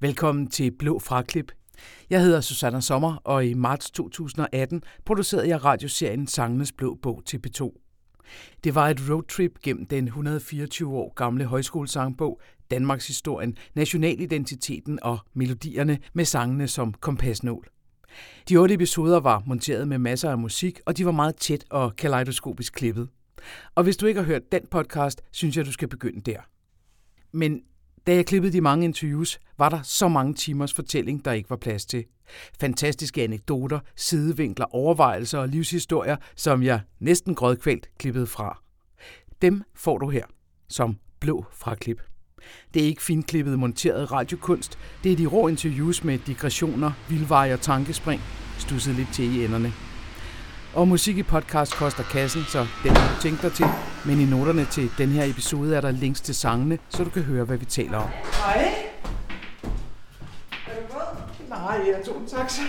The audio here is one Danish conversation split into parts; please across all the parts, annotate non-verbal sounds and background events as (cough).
Velkommen til Blå Fraklip. Jeg hedder Susanne Sommer, og i marts 2018 producerede jeg radioserien Sangenes Blå Bog til P2. Det var et roadtrip gennem den 124 år gamle højskolesangbog, Danmarks historien, nationalidentiteten og melodierne med sangene som kompasnål. De otte episoder var monteret med masser af musik, og de var meget tæt og kaleidoskopisk klippet. Og hvis du ikke har hørt den podcast, synes jeg, du skal begynde der. Men da jeg klippede de mange interviews, var der så mange timers fortælling, der ikke var plads til. Fantastiske anekdoter, sidevinkler, overvejelser og livshistorier, som jeg næsten grødkvælt klippede fra. Dem får du her, som blå fraklip. Det er ikke finklippet monteret radiokunst, det er de rå interviews med digressioner, vildveje og tankespring, stusset lidt til i enderne. Og musik i podcast koster kassen, så den du tænke dig til. Men i noterne til den her episode er der links til sangene, så du kan høre, hvad vi taler om. Hej. Er du våd? Nej, jeg tog en taxa.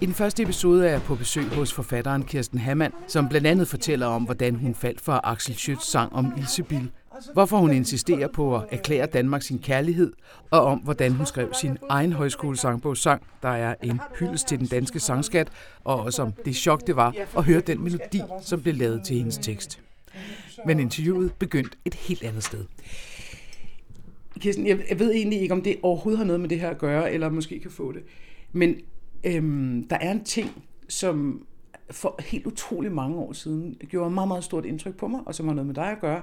I den første episode er jeg på besøg hos forfatteren Kirsten Hammann, som blandt andet fortæller om, hvordan hun faldt for Axel Schøtz sang om Ilsebil, hvorfor hun insisterer på at erklære Danmark sin kærlighed, og om, hvordan hun skrev sin egen højskolesangbog sang, der er en hyldest til den danske sangskat, og også om det chok, det var at høre den melodi, som blev lavet til hendes tekst. Men interviewet begyndte et helt andet sted. Kirsten, jeg, ved egentlig ikke, om det overhovedet har noget med det her at gøre, eller måske kan få det. Men øhm, der er en ting, som for helt utrolig mange år siden gjorde meget, meget stort indtryk på mig, og som har noget med dig at gøre.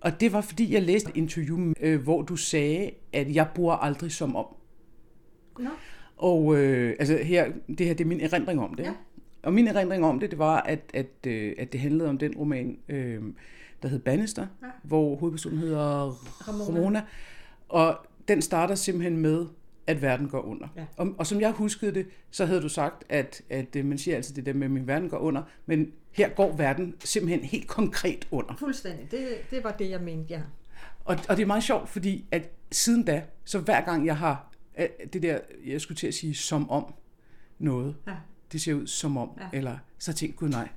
Og det var, fordi jeg læste et interview, øh, hvor du sagde, at jeg bor aldrig som om. Nå. Og øh, altså her, det her det er min erindring om det. Ja. Og min erindring om det, det var, at, at, øh, at det handlede om den roman, øh, der hed Bannister, ja. Hvor hovedpersonen hedder. Ramona. Ramona. Og den starter simpelthen med, at verden går under. Ja. Og, og som jeg huskede det, så havde du sagt, at, at øh, man siger altid det der med, at min verden går under, men her går verden simpelthen helt konkret under. Fuldstændig. Det, det var det, jeg mente, ja. Og, og det er meget sjovt, fordi at siden da, så hver gang jeg har øh, det der, jeg skulle til at sige, som om noget, Ja. det ser ud som om, ja. Eller så tænkte gud nej,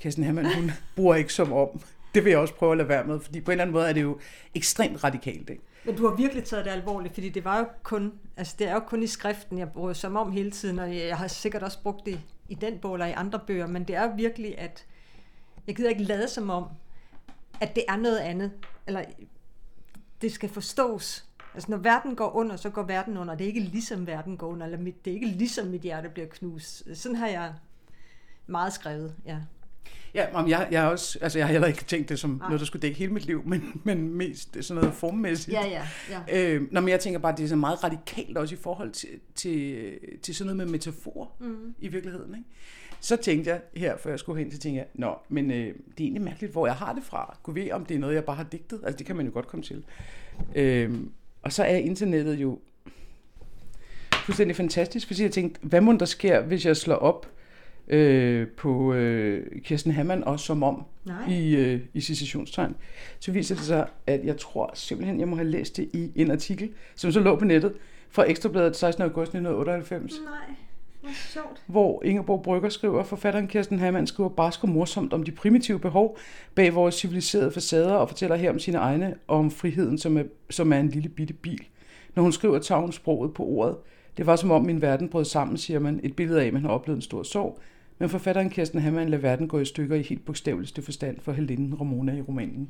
Kirsten Hammann, hun (laughs) bruger ikke som om. Det vil jeg også prøve at lade være med, fordi på en eller anden måde er det jo ekstremt radikalt. Ikke? Men du har virkelig taget det alvorligt, fordi det var jo kun, altså det er jo kun i skriften, jeg bruger som om hele tiden, og jeg har sikkert også brugt det i den bog eller i andre bøger, men det er jo virkelig, at jeg gider ikke lade som om, at det er noget andet, eller det skal forstås. Altså når verden går under, så går verden under. Det er ikke ligesom verden går under, eller mit, det er ikke ligesom mit hjerte bliver knust. Sådan har jeg meget skrevet, ja. Ja, men jeg, jeg, også, altså jeg har heller ikke tænkt det som Nej. noget, der skulle dække hele mit liv, men, men mest sådan noget formmæssigt. Ja, ja, ja. Øh, nå, men jeg tænker bare, at det er så meget radikalt også i forhold til, til, til sådan noget med metafor mm. i virkeligheden. Ikke? Så tænkte jeg her, før jeg skulle hen, så tænkte jeg, nå, men øh, det er egentlig mærkeligt, hvor jeg har det fra. Kunne ved, om det er noget, jeg bare har digtet? Altså, det kan man jo godt komme til. Øh, og så er internettet jo fuldstændig fantastisk, fordi jeg tænkte, hvad må der sker, hvis jeg slår op øh, på øh, Kirsten Hammann også som om Nej. i, øh, i citationstegn, så viser det sig, at jeg tror simpelthen, jeg må have læst det i en artikel, som så lå på nettet fra Ekstrabladet 16. august 1998, Nej, hvor sjovt. hvor Ingeborg Brygger skriver, forfatteren Kirsten Hammann skriver barsk og morsomt om de primitive behov bag vores civiliserede facader og fortæller her om sine egne og om friheden, som er, som er en lille bitte bil. Når hun skriver, tager hun sproget på ordet. Det var som om min verden brød sammen, siger man. Et billede af, at man har oplevet en stor sorg. Men forfatteren Kirsten Hammann lader verden gå i stykker i helt bogstaveligste forstand for heldinden Ramona i romanen.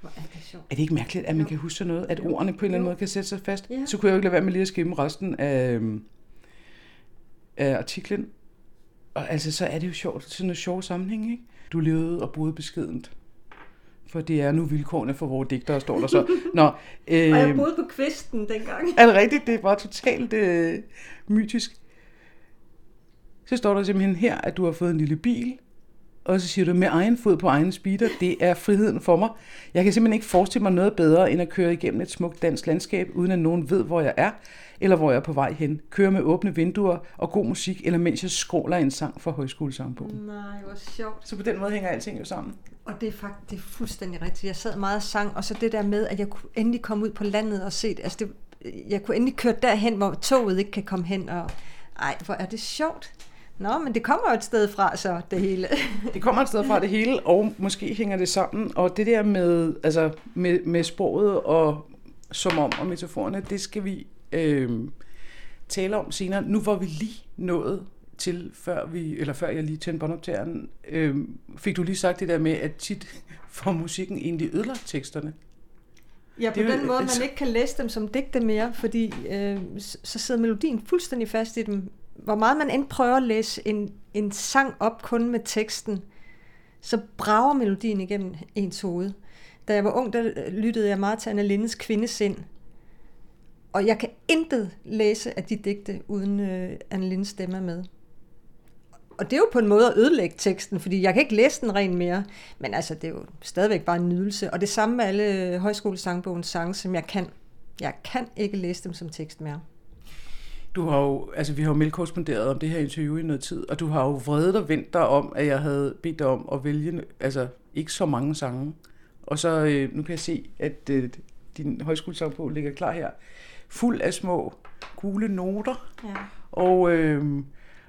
Hvor er det sjovt. Er det ikke mærkeligt, at man kan huske sådan noget? At ordene på en eller anden Jo. måde kan sætte sig fast? Ja. Så kunne jeg jo ikke lade være med lige at skimme resten af, øhm, af artiklen. Og altså, så er det jo sjovt. Sådan en sjov sammenhæng, ikke? Du levede og boede beskedent. For det er nu vilkårene for vores digtere, står der så. Nå, (laughs) Og jeg øh, boede på kvisten dengang. er det rigtigt? Det bare totalt øh, mytisk. Så står der simpelthen her, at du har fået en lille bil, og så siger du, med egen fod på egen speeder, det er friheden for mig. Jeg kan simpelthen ikke forestille mig noget bedre, end at køre igennem et smukt dansk landskab, uden at nogen ved, hvor jeg er, eller hvor jeg er på vej hen. Køre med åbne vinduer og god musik, eller mens jeg skråler en sang fra højskolesangbogen. Nej, hvor sjovt. Så på den måde hænger alting jo sammen. Og det er faktisk det er fuldstændig rigtigt. Jeg sad meget og sang, og så det der med, at jeg kunne endelig komme ud på landet og se det. Altså det, jeg kunne endelig køre derhen, hvor toget ikke kan komme hen. Og, ej, hvor er det sjovt. Nå, men det kommer jo et sted fra, så det hele. (laughs) Det kommer et sted fra det hele, og måske hænger det sammen. Og det der med, altså, med, med sproget og som om, og metaforerne, det skal vi øh, tale om senere. Nu var vi lige nået til, før, vi, eller før jeg lige tændte båndoptageren, øh, fik du lige sagt det der med, at tit får musikken egentlig ødelagt teksterne. Ja, på Det den måde, altså- man ikke kan læse dem som digte mere, fordi øh, så sidder melodien fuldstændig fast i dem. Hvor meget man end prøver at læse en, en sang op kun med teksten, så brager melodien igennem ens hoved. Da jeg var ung, der øh, lyttede jeg meget til Anna Lindes Kvindesind. Og jeg kan intet læse af de digte, uden øh, Anna Lindes stemme med. Og det er jo på en måde at ødelægge teksten, fordi jeg kan ikke læse den ren mere. Men altså, det er jo stadigvæk bare en nydelse. Og det samme med alle øh, højskolesangbogens sange, som jeg kan. Jeg kan ikke læse dem som tekst mere. Du har jo, altså vi har jo mailkorresponderet om det her interview i noget tid, og du har jo vredet og vendt dig om, at jeg havde bedt dig om at vælge, altså ikke så mange sange. Og så, øh, nu kan jeg se, at øh, din højskolesangbog ligger klar her, fuld af små gule noter, Ja. og, øh,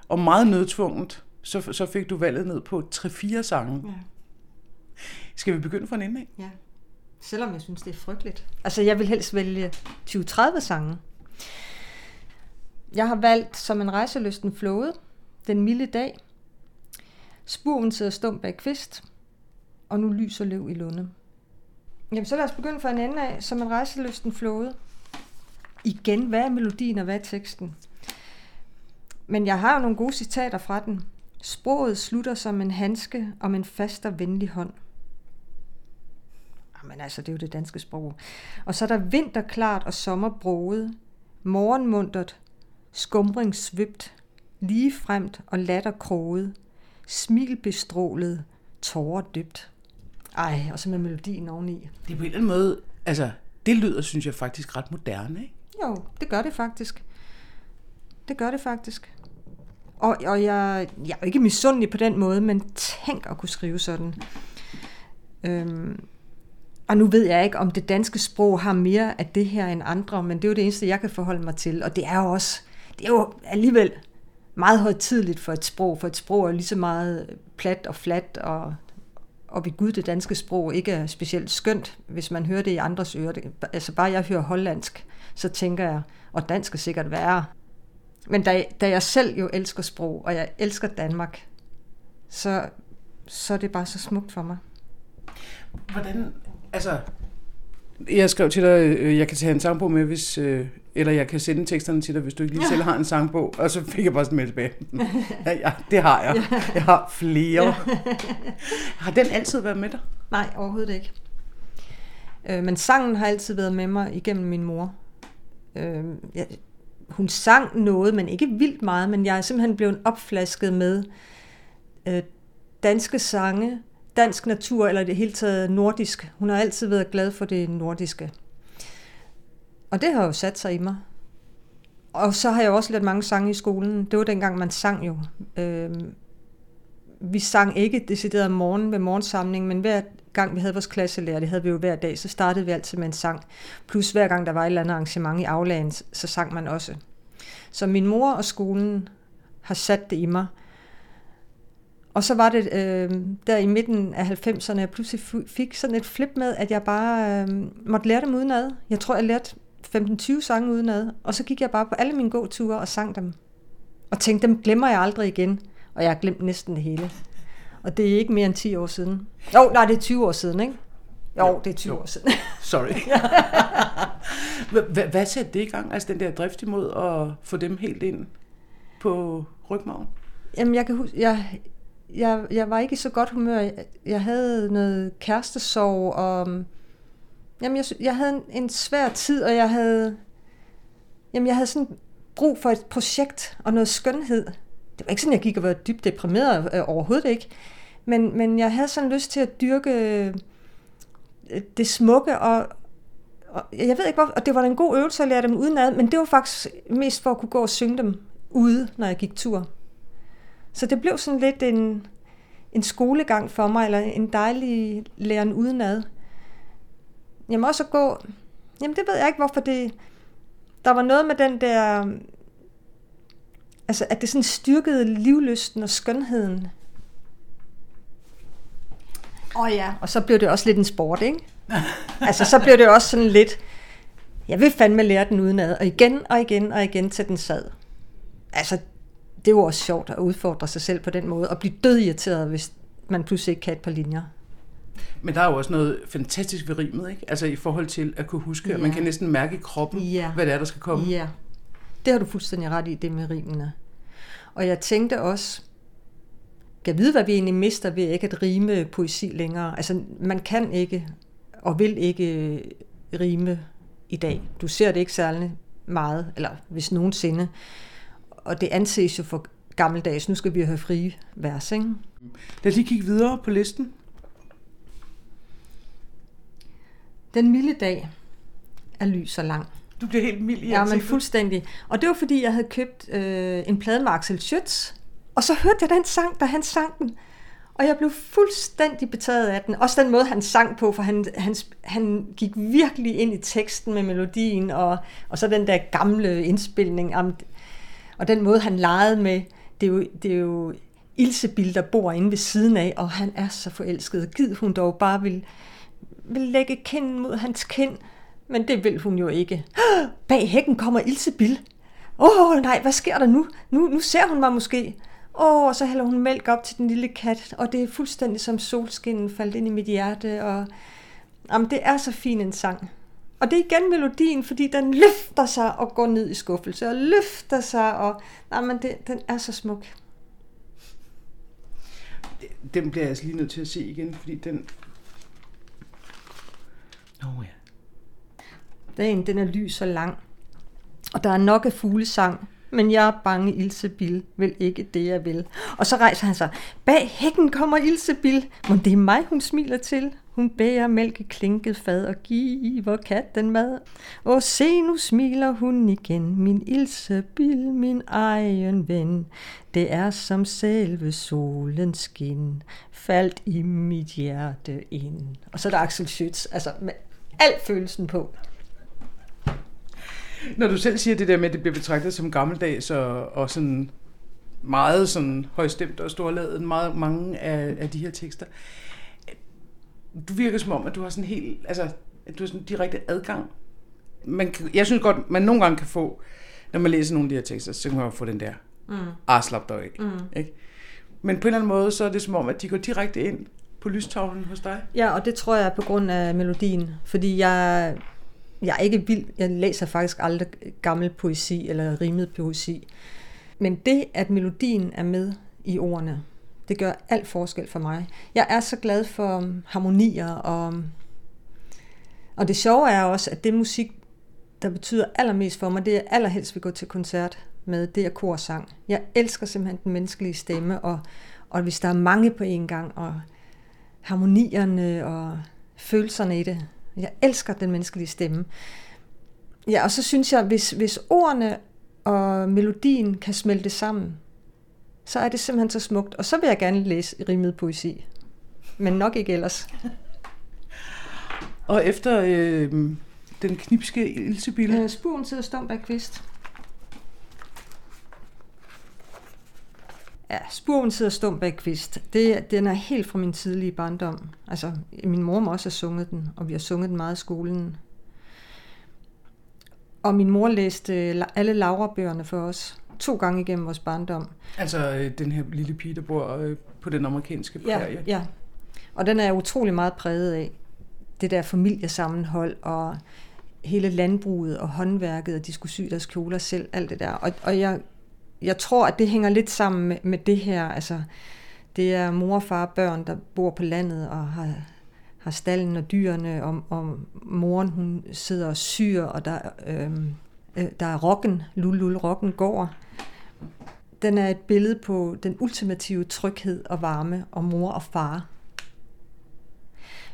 og meget nødtvunget, så, så fik du valget ned på 3-4 sange. Ja. Skal vi begynde fra en ende af? ja. Selvom jeg synes, det er frygteligt. Altså, jeg vil helst vælge 20-30 sange. Jeg har valgt som en rejseløsten flåde, Den milde dag, Spurven sidder stum bag kvist, og nu lyser løv i lunde. Jamen, så lad os begynde fra en ende af, som en rejseløsten flåde. Igen, hvad er melodien og hvad er teksten? Men jeg har jo nogle gode citater fra den. Sproget slutter som en handske om en fast og venlig hånd. Men altså, det er jo det danske sprog. Og så er der vinterklart og sommerbroget, morgenmuntert, skumring svøbt, ligefremt og latter kroget, smil bestrålet, tårer dybt. Ej, og så med melodien oveni. Det er på en eller anden måde, altså det lyder, synes jeg faktisk ret moderne, ikke? Jo, det gør det faktisk. Det gør det faktisk. Og, og jeg, jeg er jo ikke misundelig på den måde, men tænk at kunne skrive sådan. Øhm, og nu ved jeg ikke, om det danske sprog har mere af det her end andre, men det er jo det eneste, jeg kan forholde mig til. Og det er jo også, det er jo alligevel meget højtidligt for et sprog, for et sprog er lige så meget øh, plat og flat, og, og ved Gud, det danske sprog ikke er specielt skønt, hvis man hører det i andres ører. Det, altså bare jeg hører hollandsk, så tænker jeg, og dansk er sikkert værre. Men da, da jeg selv jo elsker sprog, og jeg elsker Danmark, så, så er det bare så smukt for mig. Hvordan, altså, jeg skrev til dig, øh, øh, jeg kan tage en sangbog med, hvis, øh, eller jeg kan sende teksterne til dig, hvis du ikke lige selv har en sangbog, og så fik jeg bare sådan med tilbage. (laughs) Ja, ja, det har jeg. Jeg har flere. (laughs) Har den altid været med dig? Nej, overhovedet ikke. Øh, men sangen har altid været med mig igennem min mor. Øh, jeg, hun sang noget, men ikke vildt meget, men jeg er simpelthen blevet opflasket med øh, danske sange, dansk natur, eller det hele taget nordisk. Hun har altid været glad for det nordiske. Og det har jo sat sig i mig. Og så har jeg også lært mange sange i skolen. Det var dengang, man sang jo. Øh, vi sang ikke decideret om morgenen ved morgensamling, men hver gang vi havde vores klasselærer, det havde vi jo hver dag, så startede vi altid med en sang. Plus hver gang der var et eller andet arrangement i aflagen, så sang man også. Så min mor og skolen har sat det i mig. Og så var det øh, der i midten af 90'erne, jeg pludselig fik sådan et flip med, at jeg bare øh, måtte lære dem udenad. Jeg tror, jeg lærte 15-20 sange udenad, og så gik jeg bare på alle mine gåture og sang dem. Og tænkte, dem glemmer jeg aldrig igen. Og jeg har glemt næsten det hele. Og det er ikke mere end 10 år siden. Jo, nej, det er 20 år siden, ikke? Jo, Jo, det er 20 jo. år siden. (laughs) Sorry. (laughs) Hvad- Hvad satte det i gang? Altså den der drift imod at få dem helt ind på rygmagen? Jamen, jeg kan huske, jeg, jeg, jeg var ikke i så godt humør. Jeg, jeg havde noget kærestesorg, og jamen, jeg, jeg havde en, en svær tid, og jeg havde, jamen, jeg havde sådan brug for et projekt og noget skønhed. Det var ikke sådan, jeg gik og var dybt deprimeret, øh, overhovedet ikke. Men, men jeg havde sådan lyst til at dyrke øh, det smukke, og, og jeg ved ikke hvor, og det var en god øvelse at lære dem udenad, men det var faktisk mest for at kunne gå og synge dem ude, når jeg gik tur. Så det blev sådan lidt en, en skolegang for mig, eller en dejlig læren udenad. Jamen også at gå, jamen det ved jeg ikke, hvorfor det, der var noget med den der, altså at det sådan styrkede livlysten og skønheden. Åh oh ja. Og så blev det også lidt en sport, ikke? altså så blev det også sådan lidt, Jeg vil fandme lære den udenad, og igen og igen og igen til den sad. Altså, det er jo også sjovt at udfordre sig selv på den måde, og blive død irriteret, hvis man pludselig ikke kan et par linjer. Men der er jo også noget fantastisk ved rimet, ikke? Altså i forhold til at kunne huske, ja. at man kan næsten mærke i kroppen, Ja. hvad det er, der skal komme. Ja, det har du fuldstændig ret i, det med rimene. Og jeg tænkte også, kan vide, hvad vi egentlig mister ved ikke at rime poesi længere. Altså, man kan ikke og vil ikke rime i dag. Du ser det ikke særlig meget, eller hvis nogensinde. Og det anses jo for gammeldags. Nu skal vi have frie vers, ikke? Lad os lige kigge videre på listen. Den milde dag er lys og lang. Du bliver helt mild i Ja, men fuldstændig. Og det var fordi, jeg havde købt øh, en plade med Axel Schütz, og så hørte jeg den sang, da han sang den. Og jeg blev fuldstændig betaget af den. Også den måde, han sang på, for han, han, han gik virkelig ind i teksten med melodien, og, og så den der gamle indspilning. Om, og den måde, han legede med, det er jo, det er jo Ilsebil, der bor inde ved siden af, og han er så forelsket. Gid hun dog bare vil, vil lægge kinden mod hans kind, men det vil hun jo ikke. (gasps) Bag hækken kommer Ilsebil. Åh oh, nej, hvad sker der nu? nu? Nu ser hun mig måske. Åh, oh, og så hælder hun mælk op til den lille kat, og det er fuldstændig som solskinnen faldt ind i mit hjerte, og jamen, det er så fin en sang. Og det er igen melodien, fordi den løfter sig og går ned i skuffelse, og løfter sig, og jamen, det, den er så smuk. Den bliver jeg altså lige nødt til at se igen, fordi den... Nå ja. Dagen, den er lys og lang, og der er nok af fuglesang, men jeg er bange, Ilsebil vil ikke det, jeg vil. Og så rejser han sig. Bag hækken kommer Ilsebil, men det er mig, hun smiler til. Hun bærer mælk i klinket fad og giver katten mad. Og se, nu smiler hun igen, min Ilsebil, min egen ven. Det er som selve solens skin, faldt i mit hjerte ind. Og så er der Axel Schütz, altså med al følelsen på. Når du selv siger det der med, at det bliver betragtet som gammeldags og, og sådan meget sådan højstemt og storladet, meget, mange af, af de her tekster. Du virker som om, at du har sådan helt, altså, at du har sådan direkte adgang. Man kan, jeg synes godt, man nogle gange kan få, når man læser nogle af de her tekster, så kan man få den der, mm. ah, slap dig af. Mm. Ikke? Men på en eller anden måde, så er det som om, at de går direkte ind på lystavlen hos dig. Ja, og det tror jeg er på grund af melodien, fordi jeg, jeg er ikke vild. Jeg læser faktisk aldrig gammel poesi eller rimet poesi. Men det, at melodien er med i ordene, det gør alt forskel for mig. Jeg er så glad for harmonier, og, og det sjove er også, at det musik, der betyder allermest for mig, det er allerhelst vil gå til koncert med, det er korsang. Jeg elsker simpelthen den menneskelige stemme, og, og hvis der er mange på en gang, og harmonierne og følelserne i det. Jeg elsker den menneskelige stemme. Ja, og så synes jeg, hvis, hvis ordene og melodien kan smelte sammen, så er det simpelthen så smukt. Og så vil jeg gerne læse rimet poesi. Men nok ikke ellers. Og efter øh, den knipske ilsebille, Øh, Spuren sidder stum bag kvist. Ja, Spuren sidder stum bag kvist. Det, den er helt fra min tidlige barndom. Altså, min mor også have sunget den, og vi har sunget den meget i skolen. Og min mor læste alle Laura-bøgerne for os. To gange igennem vores barndom. altså øh, den her lille pige, der bor øh, på den amerikanske Ja, prærie. ja. Og den er jeg utrolig meget præget af. Det der familiesammenhold og hele landbruget og håndværket, og de skulle sy deres kjoler selv, alt det der. Og, og jeg, jeg tror, at det hænger lidt sammen med, med det her. Altså, det er mor far og børn, der bor på landet og har, har stallen og dyrene, og, og moren hun sidder og syr, og der, øh, øh, der er rokken, lulul, rokken går. Den er et billede på den ultimative tryghed og varme og mor og far.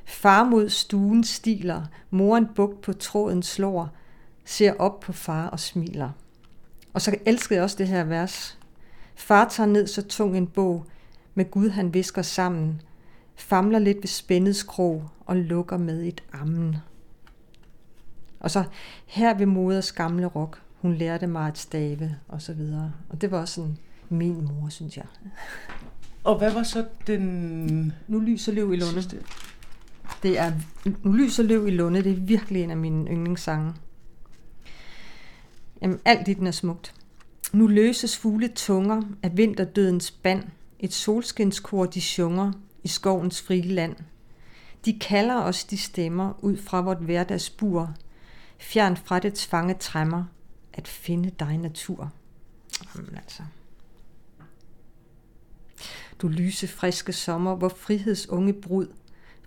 Far mod stuen stiler, moren bugt på tråden slår, ser op på far og smiler. Og så elskede jeg også det her vers. Far tager ned så tung en bog, med Gud han visker sammen, famler lidt ved spændets krog og lukker med et ammen. Og så her ved moders gamle rok, hun lærte mig at stave, og så videre. Og det var også sådan min mor, synes jeg. Og hvad var så den Nu lyser løv i lunde. sidste? Det er Nu lyser løv i lunde, det er virkelig en af mine yndlingssange. Jamen, alt i den er smukt. Nu løses fugle tunger af vinterdødens band. Et solskinskor, de sjunger i skovens frie land. De kalder os de stemmer ud fra vort hverdagsbur. Fjern fra det tvange træmmer at finde dig natur. Jamen altså. Du lyse friske sommer, hvor friheds unge brud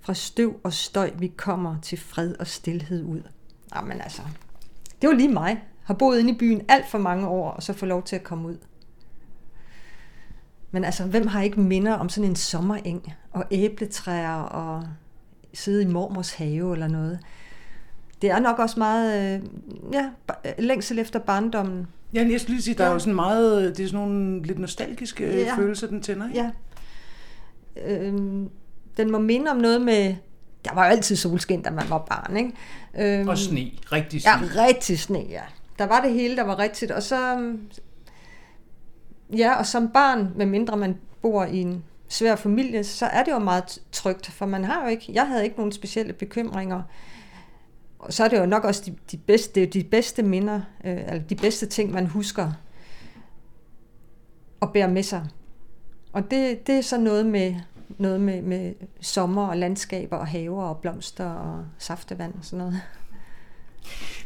fra støv og støj vi kommer til fred og stilhed ud. Jamen altså, det var lige mig. Har boet inde i byen alt for mange år, og så få lov til at komme ud. Men altså, hvem har ikke minder om sådan en sommereng, og æbletræer, og sidde i mormors have eller noget? Det er nok også meget, øh, ja, længsel efter barndommen. Ja, jeg skulle lige sige, der ja. er jo sådan meget, det er sådan nogle lidt nostalgiske øh, ja. følelser, den tænder, ikke? Ja. Øhm, den må minde om noget med, der var jo altid solskin, da man var barn, ikke? Øhm, og sne, rigtig sne. Ja, rigtig sne, ja. Der var det hele, der var rigtigt, og så, ja, og som barn, med mindre man bor i en svær familie, så er det jo meget trygt, for man har jo ikke, jeg havde ikke nogen specielle bekymringer. Og så er det jo nok også de, de bedste, de bedste minder, øh, eller de bedste ting, man husker og bære med sig. Og det, det er så noget med, noget med, med sommer og landskaber og haver og blomster og saftevand og sådan noget.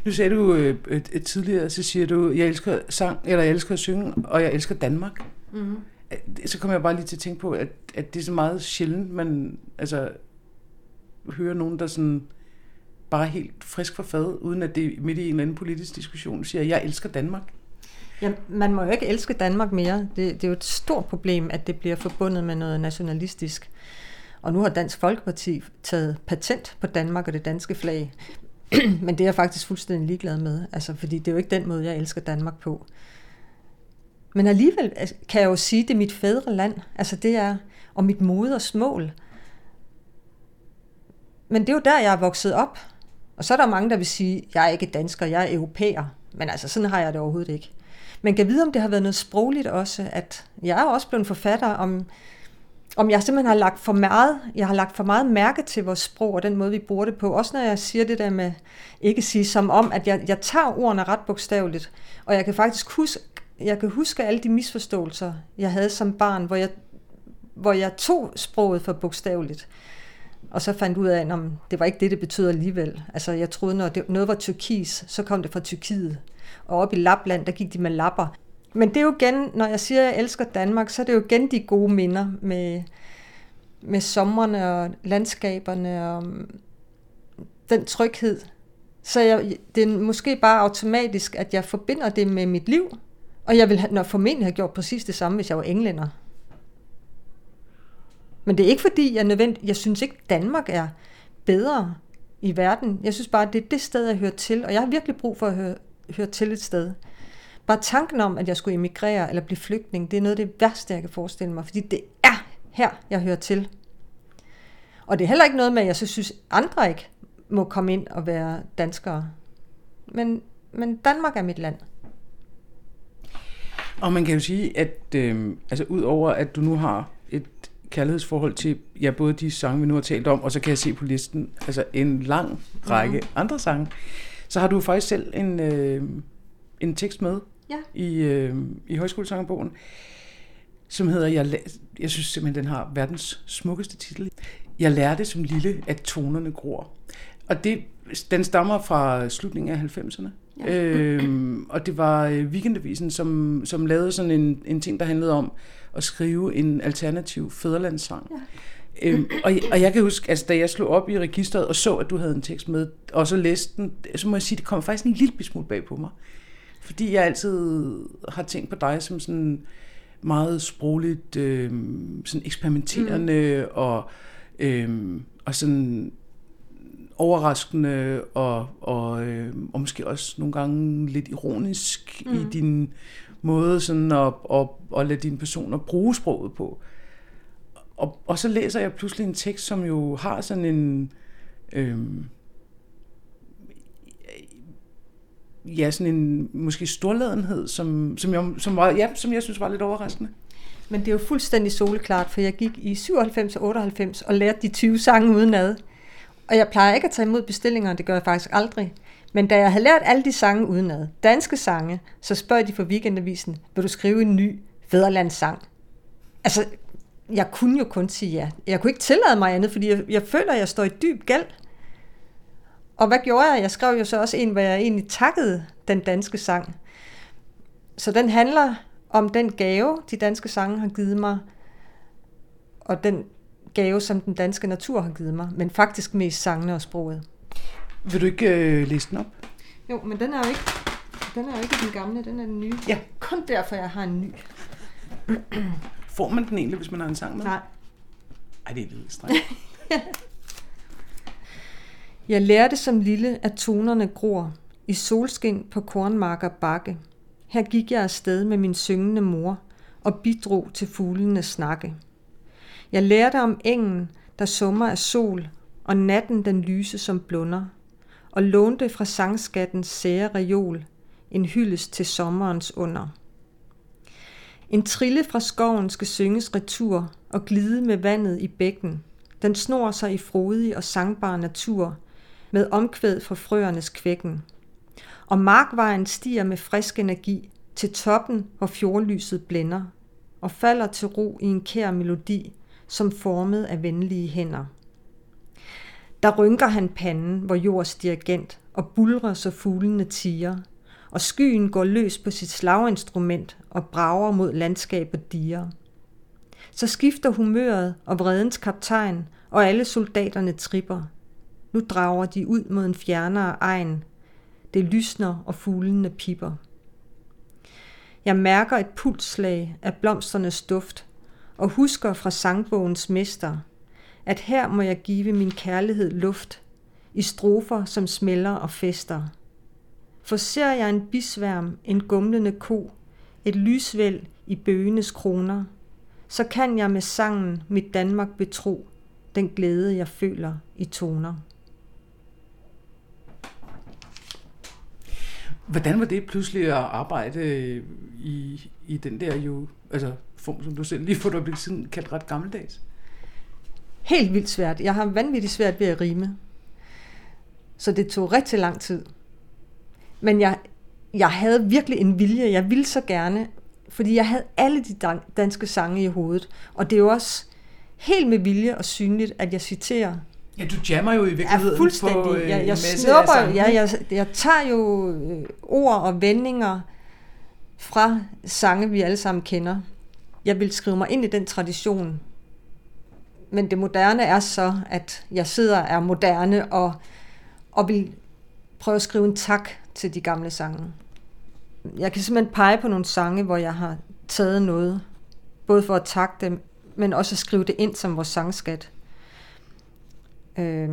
Nu sagde du øh, et, et tidligere, så siger du, jeg elsker sang, eller jeg elsker at synge, og jeg elsker Danmark. Mm-hmm. Så kommer jeg bare lige til at tænke på, at, at det er så meget sjældent, man altså, hører nogen, der sådan bare helt frisk for fad, uden at det midt i en eller anden politisk diskussion siger, jeg elsker Danmark. Ja, man må jo ikke elske Danmark mere. Det, det er jo et stort problem, at det bliver forbundet med noget nationalistisk. Og nu har Dansk Folkeparti taget patent på Danmark og det danske flag. (clears throat) Men det er jeg faktisk fuldstændig ligeglad med, altså, fordi det er jo ikke den måde, jeg elsker Danmark på. Men alligevel altså, kan jeg jo sige, at det er mit fædre land. Altså det er, og mit moders mål. Men det er jo der, jeg er vokset op. Og så er der mange, der vil sige, at jeg er ikke dansker, jeg er europæer. Men altså, sådan har jeg det overhovedet ikke. Men kan vide, om det har været noget sprogligt også, at jeg er også blevet forfatter om, om jeg simpelthen har lagt for meget, jeg har lagt for meget mærke til vores sprog og den måde, vi bruger det på. Også når jeg siger det der med, ikke sige som om, at jeg, jeg tager ordene ret bogstaveligt, og jeg kan faktisk huske, jeg kan huske alle de misforståelser, jeg havde som barn, hvor jeg, hvor jeg tog sproget for bogstaveligt. Og så fandt ud af, at det var ikke det, det betød alligevel. Altså jeg troede, når det, noget var tyrkis, så kom det fra Tyrkiet. Og op i Lapland, der gik de med lapper. Men det er jo igen, når jeg siger, at jeg elsker Danmark, så er det jo igen de gode minder med, med sommerne og landskaberne og den tryghed. Så jeg, det er måske bare automatisk, at jeg forbinder det med mit liv. Og jeg ville have, formentlig have gjort præcis det samme, hvis jeg var englænder. Men det er ikke fordi, jeg nødvendigt, jeg synes ikke, Danmark er bedre i verden. Jeg synes bare, det er det sted, jeg hører til, og jeg har virkelig brug for at høre, høre til et sted. Bare tanken om, at jeg skulle emigrere eller blive flygtning, det er noget af det værste, jeg kan forestille mig, fordi det er her, jeg hører til. Og det er heller ikke noget med, at jeg så synes, andre ikke må komme ind og være danskere. Men, men Danmark er mit land. Og man kan jo sige, at øh, altså ud over at du nu har et kærlighedsforhold til ja, både de sange, vi nu har talt om, og så kan jeg se på listen altså en lang række mm. andre sange, så har du faktisk selv en, øh, en tekst med ja. i, øh, i højskolesangbogen, som hedder, jeg, jeg synes simpelthen, den har verdens smukkeste titel. Jeg lærte som lille, at tonerne gror. Og det, den stammer fra slutningen af 90'erne. Ja. Øhm, og det var øh, Weekendavisen, som, som lavede sådan en, en ting, der handlede om at skrive en alternativ fæderlandssang. Ja. Øhm, og, og jeg kan huske, altså, da jeg slog op i registret og så, at du havde en tekst med, og så læste den, så må jeg sige, det kom faktisk en lille smule bag på mig. Fordi jeg altid har tænkt på dig som sådan meget sprogligt, øh, sådan eksperimenterende mm. og, øh, og sådan overraskende og, og, øh, og måske også nogle gange lidt ironisk mm. i din måde sådan at, at, at lade dine personer bruge sproget på. Og, og så læser jeg pludselig en tekst, som jo har sådan en... Øh, ja, sådan en måske storladenhed, som, som, jeg, som, var, ja, som jeg synes var lidt overraskende. Men det er jo fuldstændig soleklart, for jeg gik i 97 og 98 og lærte de 20 sange udenad. Og jeg plejer ikke at tage imod bestillinger, det gør jeg faktisk aldrig. Men da jeg havde lært alle de sange udenad, danske sange, så spørger de for weekendavisen, vil du skrive en ny fædrelandssang? Altså, jeg kunne jo kun sige ja. Jeg kunne ikke tillade mig andet, fordi jeg, jeg føler, at jeg står i dyb gæld. Og hvad gjorde jeg? Jeg skrev jo så også en, hvor jeg egentlig takkede den danske sang. Så den handler om den gave, de danske sange har givet mig, og den gave, som den danske natur har givet mig, men faktisk mest sangene og sproget. Vil du ikke øh, læse den op? Jo, men den er jo ikke, den er jo ikke den gamle, den er den nye. Ja. Kun derfor, jeg har en ny. Får man den egentlig, hvis man har en sang med? Nej. Ej, det er lidt strengt. (laughs) Jeg lærte som lille, at tonerne gror i solskin på kornmarker bakke. Her gik jeg afsted med min syngende mor og bidrog til fuglenes snakke. Jeg lærte om engen, der summer af sol, og natten den lyse som blunder, og lånte fra sangskattens sære reol en hyldest til sommerens under. En trille fra skoven skal synges retur og glide med vandet i bækken. Den snor sig i frodig og sangbar natur med omkvæd fra frøernes kvækken. Og markvejen stiger med frisk energi til toppen, hvor fjordlyset blænder, og falder til ro i en kær melodi, som formet af venlige hænder. Der rynker han panden, hvor jords dirigent, og bulrer så fuglene tiger, og skyen går løs på sit slaginstrument og brager mod landskab og diger. Så skifter humøret og vredens kaptajn, og alle soldaterne tripper. Nu drager de ud mod en fjernere egen. Det lysner, og fuglene pipper. Jeg mærker et pulsslag af blomsternes duft, og husker fra sangbogens mester, at her må jeg give min kærlighed luft, i strofer, som smelter og fester. For ser jeg en bisværm, en gumlende ko, et lysvæld i bøgenes kroner, så kan jeg med sangen mit Danmark betro, den glæde jeg føler i toner. Hvordan var det pludselig at arbejde øh, i, i den der jo, altså form, som du selv lige for et øjeblik siden kaldt ret gammeldags? Helt vildt svært. Jeg har vanvittigt svært ved at rime. Så det tog rigtig lang tid. Men jeg, jeg havde virkelig en vilje. Jeg ville så gerne, fordi jeg havde alle de danske sange i hovedet. Og det er jo også helt med vilje og synligt, at jeg citerer Ja, du jammer jo i virkeligheden ja, fuldstændig. på øh, jeg, jeg snupper, af ja, jeg, jeg tager jo øh, ord og vendinger fra sange, vi alle sammen kender. Jeg vil skrive mig ind i den tradition. Men det moderne er så, at jeg sidder er moderne og, og vil prøve at skrive en tak til de gamle sange. Jeg kan simpelthen pege på nogle sange, hvor jeg har taget noget, både for at takke dem, men også at skrive det ind som vores sangskat. Øh,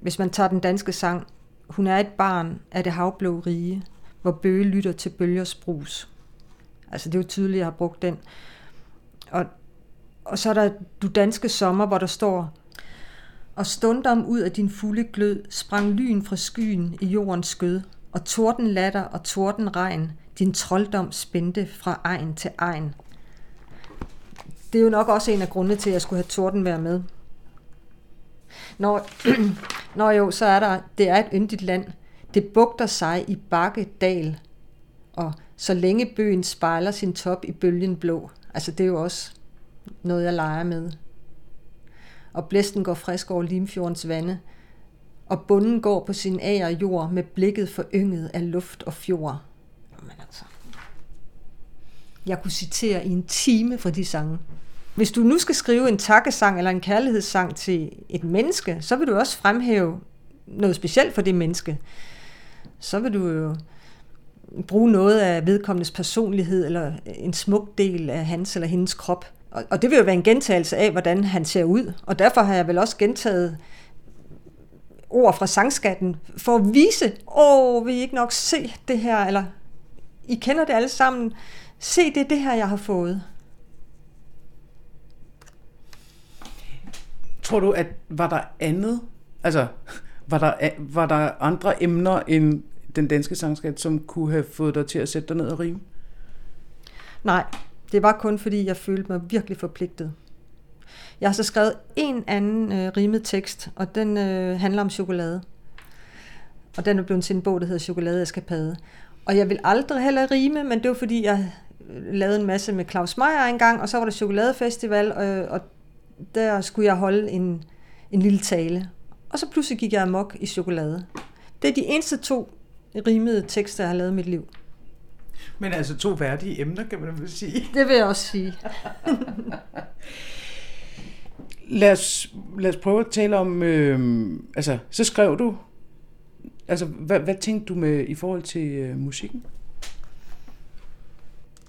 hvis man tager den danske sang, Hun er et barn af det havblå rige, hvor bøge lytter til bølgers brus. Altså det er jo tydeligt, at jeg har brugt den. Og, og så er der Du danske sommer, hvor der står, og stundom ud af din fulde glød sprang lyn fra skyen i jordens skød, og torden latter og torden regn, din trolddom spændte fra egen til egen. Det er jo nok også en af grundene til, at jeg skulle have torden være med. Når, (clears throat) når jo, så er der, det er et yndigt land. Det bugter sig i bakke dal, og så længe bøen spejler sin top i bølgen blå. Altså det er jo også noget, jeg leger med. Og blæsten går frisk over Limfjordens vande, og bunden går på sin ager jord med blikket forynget af luft og fjord. Jamen altså, jeg kunne citere i en time fra de sange. Hvis du nu skal skrive en takkesang eller en kærlighedssang til et menneske, så vil du også fremhæve noget specielt for det menneske. Så vil du jo bruge noget af vedkommendes personlighed eller en smuk del af hans eller hendes krop. Og det vil jo være en gentagelse af, hvordan han ser ud. Og derfor har jeg vel også gentaget ord fra sangskatten for at vise, åh, vil I ikke nok se det her, eller I kender det alle sammen. Se, det er det her, jeg har fået. Tror du, at var der andet, altså var der, var der andre emner end den danske sangskat, som kunne have fået dig til at sætte dig ned og rime? Nej, det var kun fordi, jeg følte mig virkelig forpligtet. Jeg har så skrevet en anden øh, rimet tekst, og den øh, handler om chokolade. og den er blevet til en bog, der hedder Chokolade Eskapade. Og jeg vil aldrig heller rime, men det var fordi, jeg øh, lavede en masse med Claus Meier engang, og så var der chokoladefestival, øh, og der skulle jeg holde en, en lille tale. Og så pludselig gik jeg amok i chokolade. Det er de eneste to rimede tekster, jeg har lavet i mit liv. Men altså to værdige emner, kan man vel sige. Det vil jeg også sige. (laughs) lad, os, lad os prøve at tale om, øh, altså, så skrev du, altså, hvad, hvad tænkte du med i forhold til øh, musikken?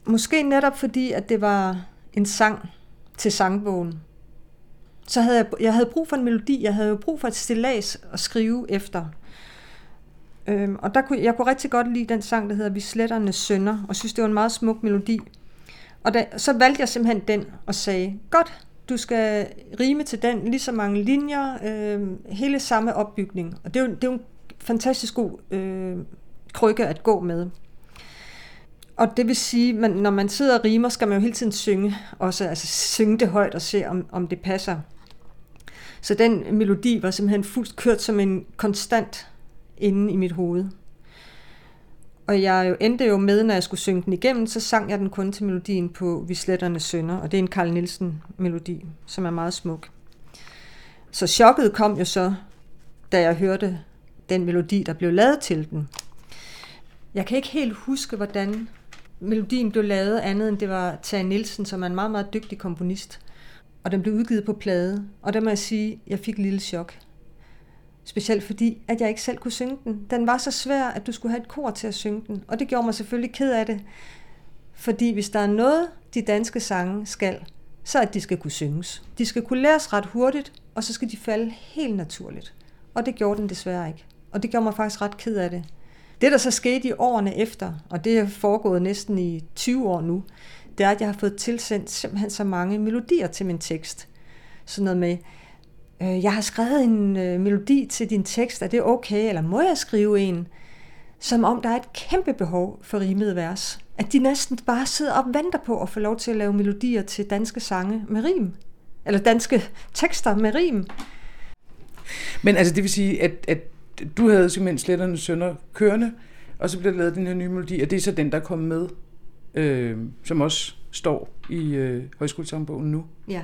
Måske netop fordi, at det var en sang til sangbogen. Så havde jeg, jeg havde brug for en melodi, jeg havde jo brug for et stillads at skrive efter. Øhm, og der kunne, jeg kunne rigtig godt lide den sang, der hedder Vi sletterne sønder, og synes, det var en meget smuk melodi. Og da, så valgte jeg simpelthen den og sagde, godt, du skal rime til den, lige så mange linjer, øh, hele samme opbygning. Og det er jo, det er jo en fantastisk god øh, krykke at gå med. Og det vil sige, at når man sidder og rimer, skal man jo hele tiden synge, også altså synge det højt og se, om, om det passer. Så den melodi var simpelthen fuldt kørt som en konstant inde i mit hoved. Og jeg jo endte jo med, når jeg skulle synge den igennem, så sang jeg den kun til melodien på Vi sletterne Sønder, og det er en Carl Nielsen melodi, som er meget smuk. Så chokket kom jo så, da jeg hørte den melodi, der blev lavet til den. Jeg kan ikke helt huske, hvordan melodien blev lavet, andet end det var Tage Nielsen, som er en meget, meget dygtig komponist. Og den blev udgivet på plade, og der må jeg sige, at jeg fik et lille chok. Specielt fordi, at jeg ikke selv kunne synge den. Den var så svær, at du skulle have et kor til at synge den. Og det gjorde mig selvfølgelig ked af det. Fordi hvis der er noget, de danske sange skal, så at de skal kunne synges. De skal kunne læres ret hurtigt, og så skal de falde helt naturligt. Og det gjorde den desværre ikke. Og det gjorde mig faktisk ret ked af det. Det, der så skete i årene efter, og det er foregået næsten i 20 år nu, det er, at jeg har fået tilsendt simpelthen så mange melodier til min tekst. Sådan noget med, øh, jeg har skrevet en øh, melodi til din tekst, er det okay, eller må jeg skrive en? Som om der er et kæmpe behov for rimede vers. At de næsten bare sidder og venter på at få lov til at lave melodier til danske sange med rim. Eller danske tekster med rim. Men altså, det vil sige, at, at du havde simpelthen Sletternes Sønder kørende, og så blev der lavet den her nye melodi, og det er så den, der kom med, øh, som også står i øh, højskolesangbogen nu. Ja.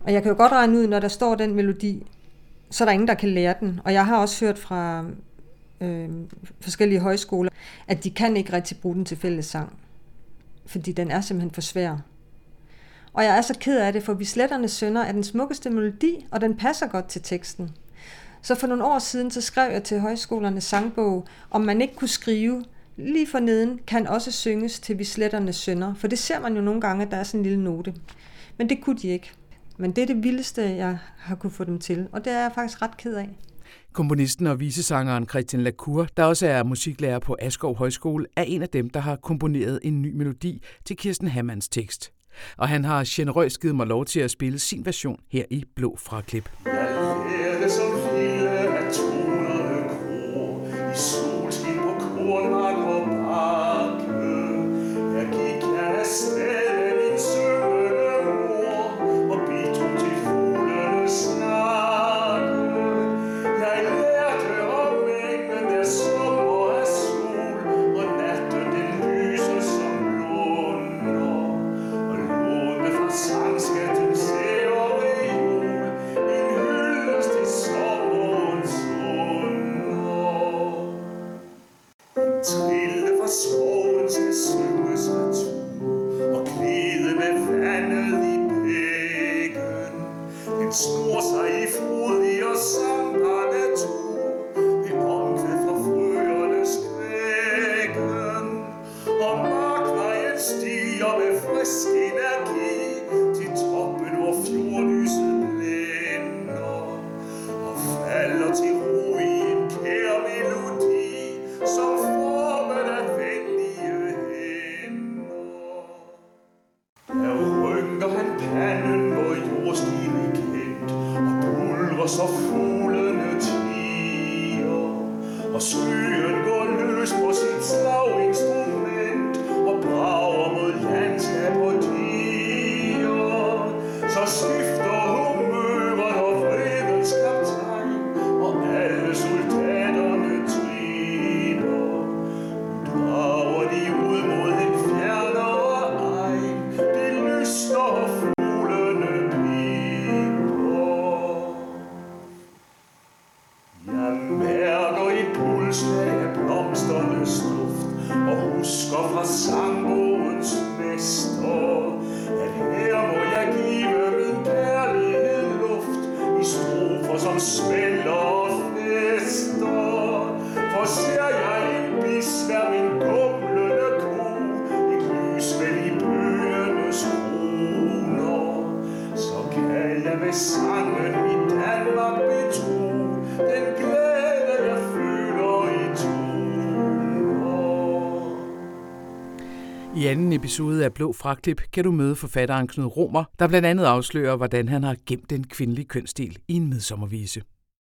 Og jeg kan jo godt regne ud, når der står den melodi, så er der ingen, der kan lære den. Og jeg har også hørt fra øh, forskellige højskoler, at de kan ikke rigtig bruge den til fællessang. Fordi den er simpelthen for svær. Og jeg er så ked af det, for Visletternes Sønder er den smukkeste melodi, og den passer godt til teksten. Så for nogle år siden, så skrev jeg til højskolernes sangbog, om man ikke kunne skrive lige for neden, kan også synges til Vi Sletternes Sønder. For det ser man jo nogle gange, at der er sådan en lille note. Men det kunne de ikke. Men det er det vildeste, jeg har kunne få dem til, og det er jeg faktisk ret ked af. Komponisten og visesangeren Christian Lacour, der også er musiklærer på Askov Højskole, er en af dem, der har komponeret en ny melodi til Kirsten Hammanns tekst. Og han har generøst givet mig lov til at spille sin version her i Blå fra Klip. Ja, på episode af Blå Fraklip kan du møde forfatteren Knud Romer, der blandt andet afslører, hvordan han har gemt den kvindelige kønsdel i en midsommervise.